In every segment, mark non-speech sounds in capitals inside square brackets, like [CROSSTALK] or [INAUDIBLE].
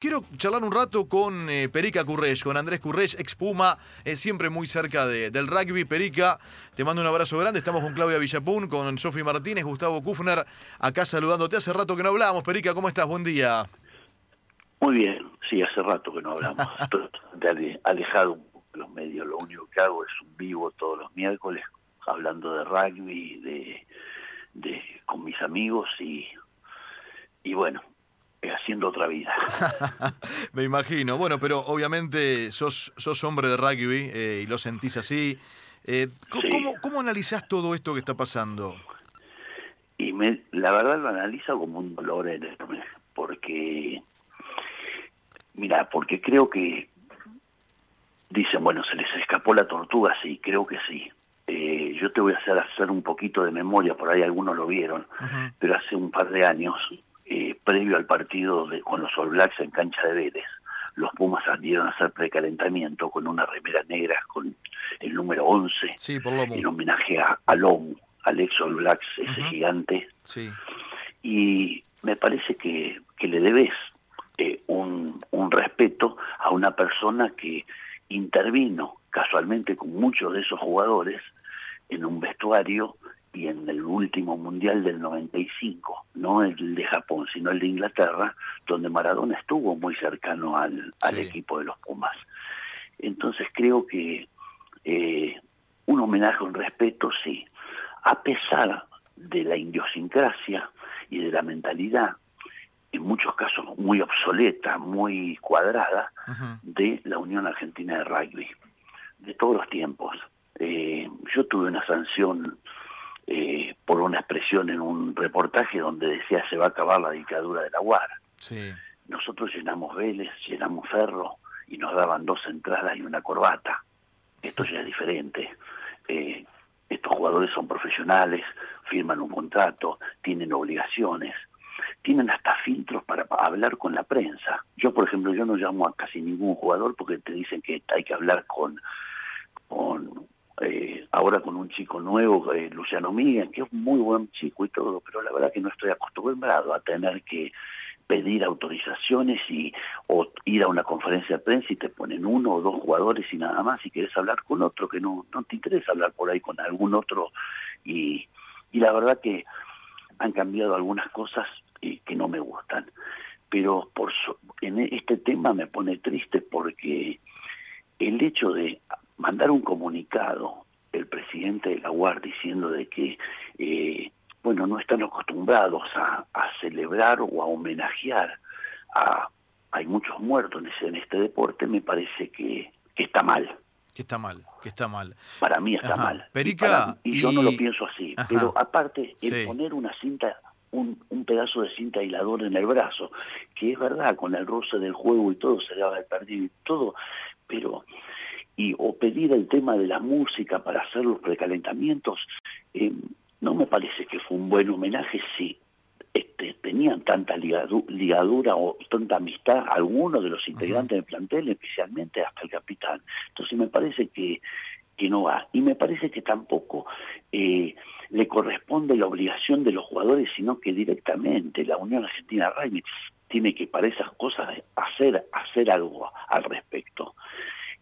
Quiero charlar un rato con eh, Perica Currech, con Andrés Currech, ex Puma, eh, siempre muy cerca de- del rugby. Perica, te mando un abrazo grande. Estamos con Claudia Villapun, con Sofi Martínez, Gustavo Kufner, acá saludándote. Hace rato que no hablábamos. Perica, ¿cómo estás? Buen día. Muy bien, sí, hace rato que no hablamos. [LAUGHS] Estoy alejado un poco de los medios. Lo único que hago es un vivo todos los miércoles hablando de rugby, de, de con mis amigos y, y bueno, haciendo otra vida. [LAUGHS] Me imagino. Bueno, pero obviamente sos, sos hombre de rugby eh, y lo sentís así. Eh, Sí. ¿cómo, ¿Cómo analizás todo esto que está pasando? Y me, la verdad lo analizo como un dolor enorme, porque, mira, porque creo que dicen, bueno, se les escapó la tortuga, sí, creo que sí. Eh, yo te voy a hacer hacer un poquito de memoria, por ahí algunos lo vieron, pero hace un par de años, eh, previo al partido de, con los All Blacks en cancha de Vélez, los Pumas salieron a hacer precalentamiento con una remera negra con el número 11 Sí, por lo en homenaje a, a Lomu, al ex All Blacks, ese gigante, Sí. y me parece que, que le debes eh, un, un respeto a una persona que intervino casualmente con muchos de esos jugadores en un vestuario y en el último mundial del 95, no el de Japón, sino el de Inglaterra, donde Maradona estuvo muy cercano al, equipo de los Pumas. Entonces creo que eh, un homenaje, un respeto, sí, a pesar de la idiosincrasia y de la mentalidad, en muchos casos muy obsoleta, muy cuadrada, de la Unión Argentina de Rugby, de todos los tiempos. Eh, yo tuve una sanción eh, por una expresión en un reportaje donde decía se va a acabar la dictadura de la UAR. Sí. Nosotros llenamos Vélez, llenamos Ferro y nos daban dos entradas y una corbata. Esto ya es diferente. Eh, estos jugadores son profesionales, firman un contrato, tienen obligaciones, tienen hasta filtros para pa- hablar con la prensa. Yo, por ejemplo, yo no llamo a casi ningún jugador porque te dicen que hay que hablar con, con eh, ahora con un chico nuevo, eh, Luciano Miguel, que es un muy buen chico y todo, pero la verdad que no estoy acostumbrado a tener que pedir autorizaciones y o ir a una conferencia de prensa y te ponen uno o dos jugadores y nada más y querés hablar con otro que no no te interesa hablar por ahí con algún otro. Y, y la verdad que han cambiado algunas cosas eh, que no me gustan. Pero por so- en este tema me pone triste porque el hecho de mandar un comunicado el presidente de la UAR diciendo de que eh, bueno no están acostumbrados a, a celebrar o a homenajear a hay muchos muertos en, ese- en este deporte me parece que, que está mal Que está mal, que está mal. para mí está Ajá. mal Perica, y, para- y yo no lo pienso así Ajá. pero aparte el Sí. poner una cinta un, un pedazo de cinta aislador en el brazo que es verdad con el roce del juego y todo se daba el perdido y todo pero y o pedir el tema de la música para hacer los precalentamientos eh, no me parece que fue un buen homenaje si este, tenían tanta ligadu- ligadura o tanta amistad algunos de los integrantes del plantel especialmente hasta el capitán entonces me parece que que no va. Y me parece que tampoco eh, le corresponde la obligación de los jugadores, sino que directamente la Unión Argentina Rugby tiene que para esas cosas hacer, hacer algo al respecto.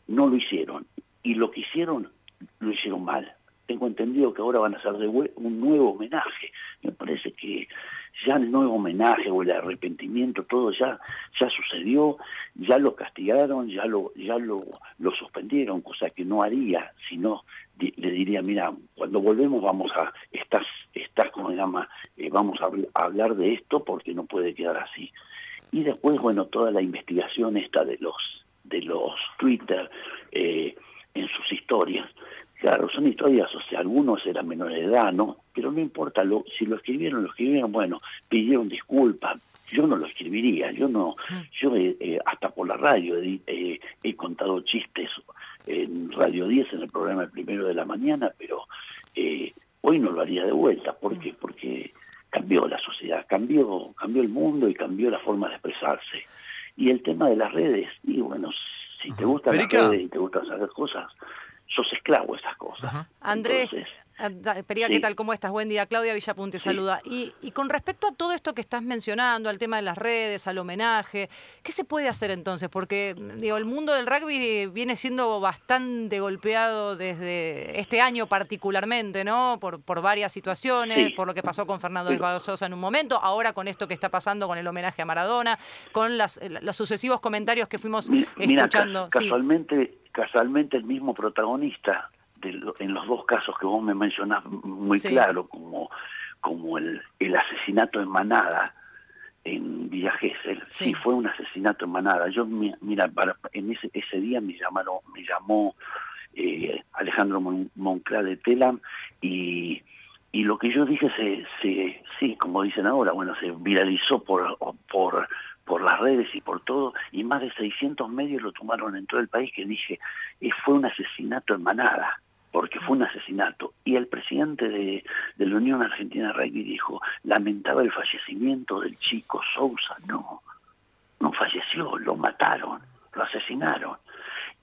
No lo hicieron. Y lo que hicieron, lo hicieron mal. Tengo entendido que ahora van a hacer de un nuevo homenaje. Me parece que ya el nuevo homenaje o el arrepentimiento, todo ya, ya sucedió, ya lo castigaron, ya lo, ya lo, lo suspendieron, cosa que no haría, sino le diría, mira, cuando volvemos vamos a, estás, estás como se llama, Eh, vamos a, a hablar de esto porque no puede quedar así. Y después, bueno, toda la investigación esta de los, de los Twitter eh, en sus historias. Claro, son historias, o sea, algunos eran menores de edad, ¿no? Pero no importa, lo, si lo escribieron, lo escribieron, bueno, pidieron disculpas, yo no lo escribiría, yo no, yo eh, eh, hasta por la radio he, eh, he contado chistes en Radio 10 en el programa El Primero de la Mañana, pero eh, hoy no lo haría de vuelta, ¿por qué? Porque cambió la sociedad, cambió, cambió el mundo y cambió la forma de expresarse. Y el tema de las redes, y bueno, si te gustan Perica. las redes y te gustan saber cosas, sos esclavo de esas cosas. Andrés, Ah, Pería, ¿qué tal? ¿Cómo estás? Buen día. Claudia Villapunte saluda. Y, con respecto a todo esto que estás mencionando, al tema de las redes, al homenaje, ¿qué se puede hacer entonces? Porque digo, el mundo del rugby viene siendo bastante golpeado desde este año particularmente, ¿no? Por, por varias situaciones, por lo que pasó con Fernando del Sosa en un momento, ahora con esto que está pasando con el homenaje a Maradona, con las, los sucesivos comentarios que fuimos escuchando. casualmente, casualmente el mismo protagonista en los dos casos que vos me mencionás muy claro, como, como el, el asesinato en Manada en Villa Gesell, sí. fue un asesinato en Manada. Yo, mira, en ese, ese día me llamaron, me llamó eh, Alejandro Monclá de Telam y, y lo que yo dije se, se, sí, como dicen ahora, bueno, se viralizó por, por, por las redes y por todo, y más de 600 medios lo tomaron en todo el país que dije, eh, fue un asesinato en Manada porque fue un asesinato. Y el presidente de, la Unión Argentina de Rugby dijo, lamentaba el fallecimiento del chico Sousa. No, no falleció, lo mataron, lo asesinaron.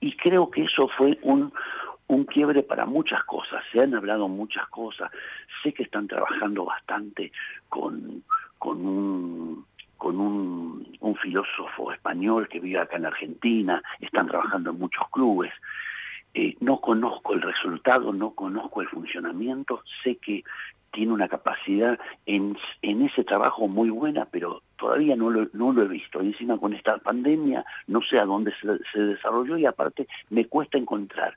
Y creo que eso fue un, un quiebre para muchas cosas. Se han hablado muchas cosas. Sé que están trabajando bastante con, con un con un, filósofo español que vive acá en Argentina, están trabajando en muchos clubes. Eh, no conozco el resultado, no conozco el funcionamiento, sé que tiene una capacidad en, en ese trabajo muy buena, pero todavía no lo, he visto. Encima con esta pandemia no sé a dónde se, se desarrolló y aparte me cuesta encontrar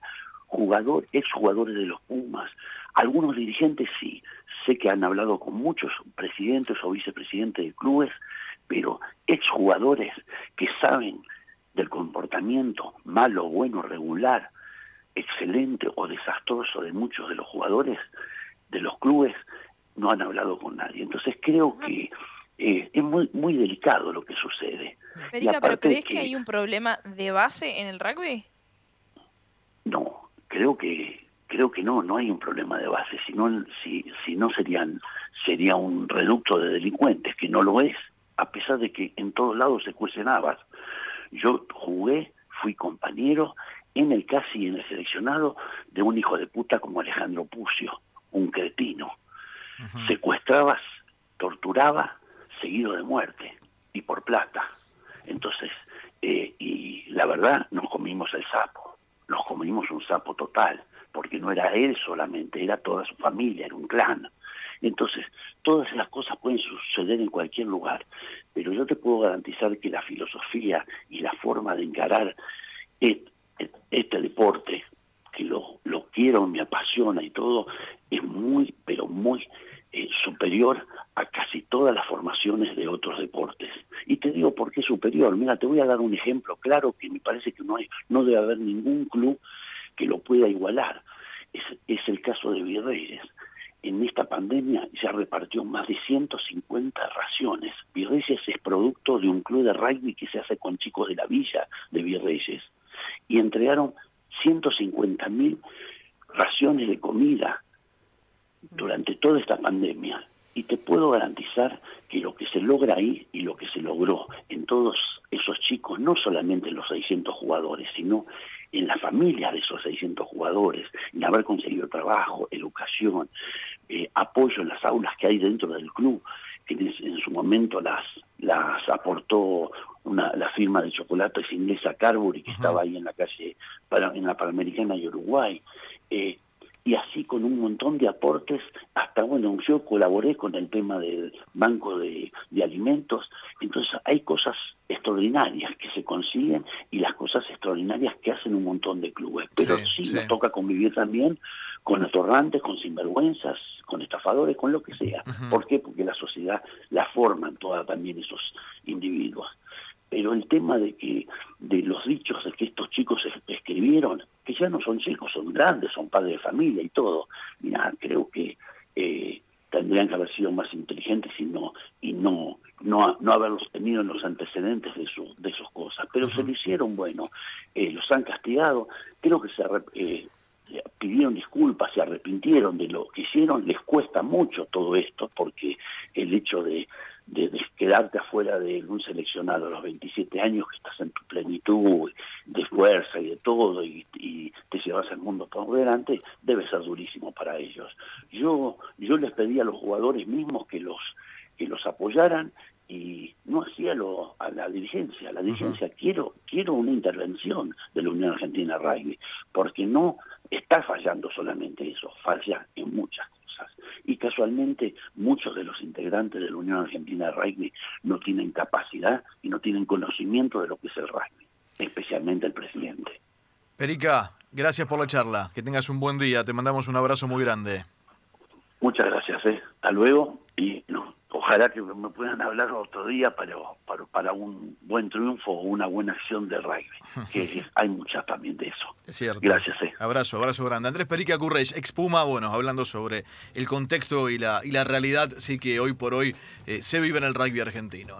jugador, exjugadores de los Pumas, algunos dirigentes sí, sé que han hablado con muchos presidentes o vicepresidentes de clubes, pero exjugadores que saben del comportamiento malo, bueno, regular, excelente o desastroso de muchos de los jugadores de los clubes no han hablado con nadie. Entonces creo que eh, es muy muy delicado lo que sucede. ¿pero crees que, hay un problema de base en el rugby? No, creo que creo que no, no hay un problema de base, sino si si no serían sería un reducto de delincuentes que no lo es, a pesar de que en todos lados se cuecen Yo jugué, fui compañero en el casi en el seleccionado de un hijo de puta como Alejandro Pucio, un cretino. Secuestraba, torturaba, seguido de muerte, y por plata. Entonces, eh, y la verdad, nos comimos el sapo, nos comimos un sapo total, porque no era él solamente, era toda su familia, era un clan. Entonces, todas esas cosas pueden en cualquier lugar, pero yo te puedo garantizar que la filosofía y la forma de encarar este deporte, que lo, lo quiero, me apasiona y todo, es muy, pero muy eh, superior a casi todas las formaciones de otros deportes. Y te digo por qué superior. Mira, te voy a dar un ejemplo claro que me parece que no, hay, no debe haber ningún club que lo pueda igualar. Es, es el caso de Virreyes. En esta pandemia ya repartió más de 150 raciones. Virreyes es producto de un club de rugby que se hace con chicos de la villa de Virreyes y entregaron 150 mil raciones de comida durante toda esta pandemia. Y te puedo garantizar que lo que se logra ahí y lo que se logró en todos esos chicos, no solamente en los 600 jugadores, sino en la familia de esos 600 jugadores, en haber conseguido trabajo, educación, eh, apoyo en las aulas que hay dentro del club, que en, su momento las, las aportó una, la firma de chocolates inglesa Carbury, que estaba ahí en la calle, para, en la Panamericana y Uruguay. Eh, y así con un montón de aportes, hasta bueno, yo colaboré con el tema del banco de, alimentos, entonces hay cosas extraordinarias que se consiguen y las cosas extraordinarias que hacen un montón de clubes, pero sí, nos toca convivir también con atorrantes, con sinvergüenzas, con estafadores, con lo que sea. ¿Por qué? Porque la sociedad la forman toda también esos individuos. Pero el tema de que de los dichos que estos chicos escribieron, que ya no son chicos, son grandes, son padres de familia y todo, mira, creo que eh, tendrían que haber sido más inteligentes y no y no no, no haberlos tenido en los antecedentes de su, de sus cosas, pero se lo hicieron bueno, eh, los han castigado, creo que se eh, pidieron disculpas, se arrepintieron de lo que hicieron, les cuesta mucho todo esto porque el hecho de de, quedarte afuera de un seleccionado a los 27 años, que estás en tu plenitud de fuerza y de todo, y, te llevas el mundo por delante, debe ser durísimo para ellos. Yo, yo les pedí a los jugadores mismos que los, que los apoyaran y no hacía lo, a la dirigencia. La dirigencia quiero quiero una intervención de la Unión Argentina Rugby, porque no está fallando solamente eso, falla en muchas. Y casualmente muchos de los integrantes de la Unión Argentina Rugby no tienen capacidad y no tienen conocimiento de lo que es el rugby, especialmente el presidente. Perica, gracias por la charla. Que tengas un buen día. Te mandamos un abrazo muy grande. Muchas gracias. Eh. Hasta luego y no, ojalá que me puedan hablar otro día para, para, para, un buen triunfo o una buena acción del rugby, [LAUGHS] que hay muchas también de eso. Es cierto. Gracias. Eh. Abrazo, abrazo grande. Andrés Perica Curreix, ex Puma, bueno, hablando sobre el contexto y la, y la realidad, sí que hoy por hoy eh, se vive en el rugby argentino.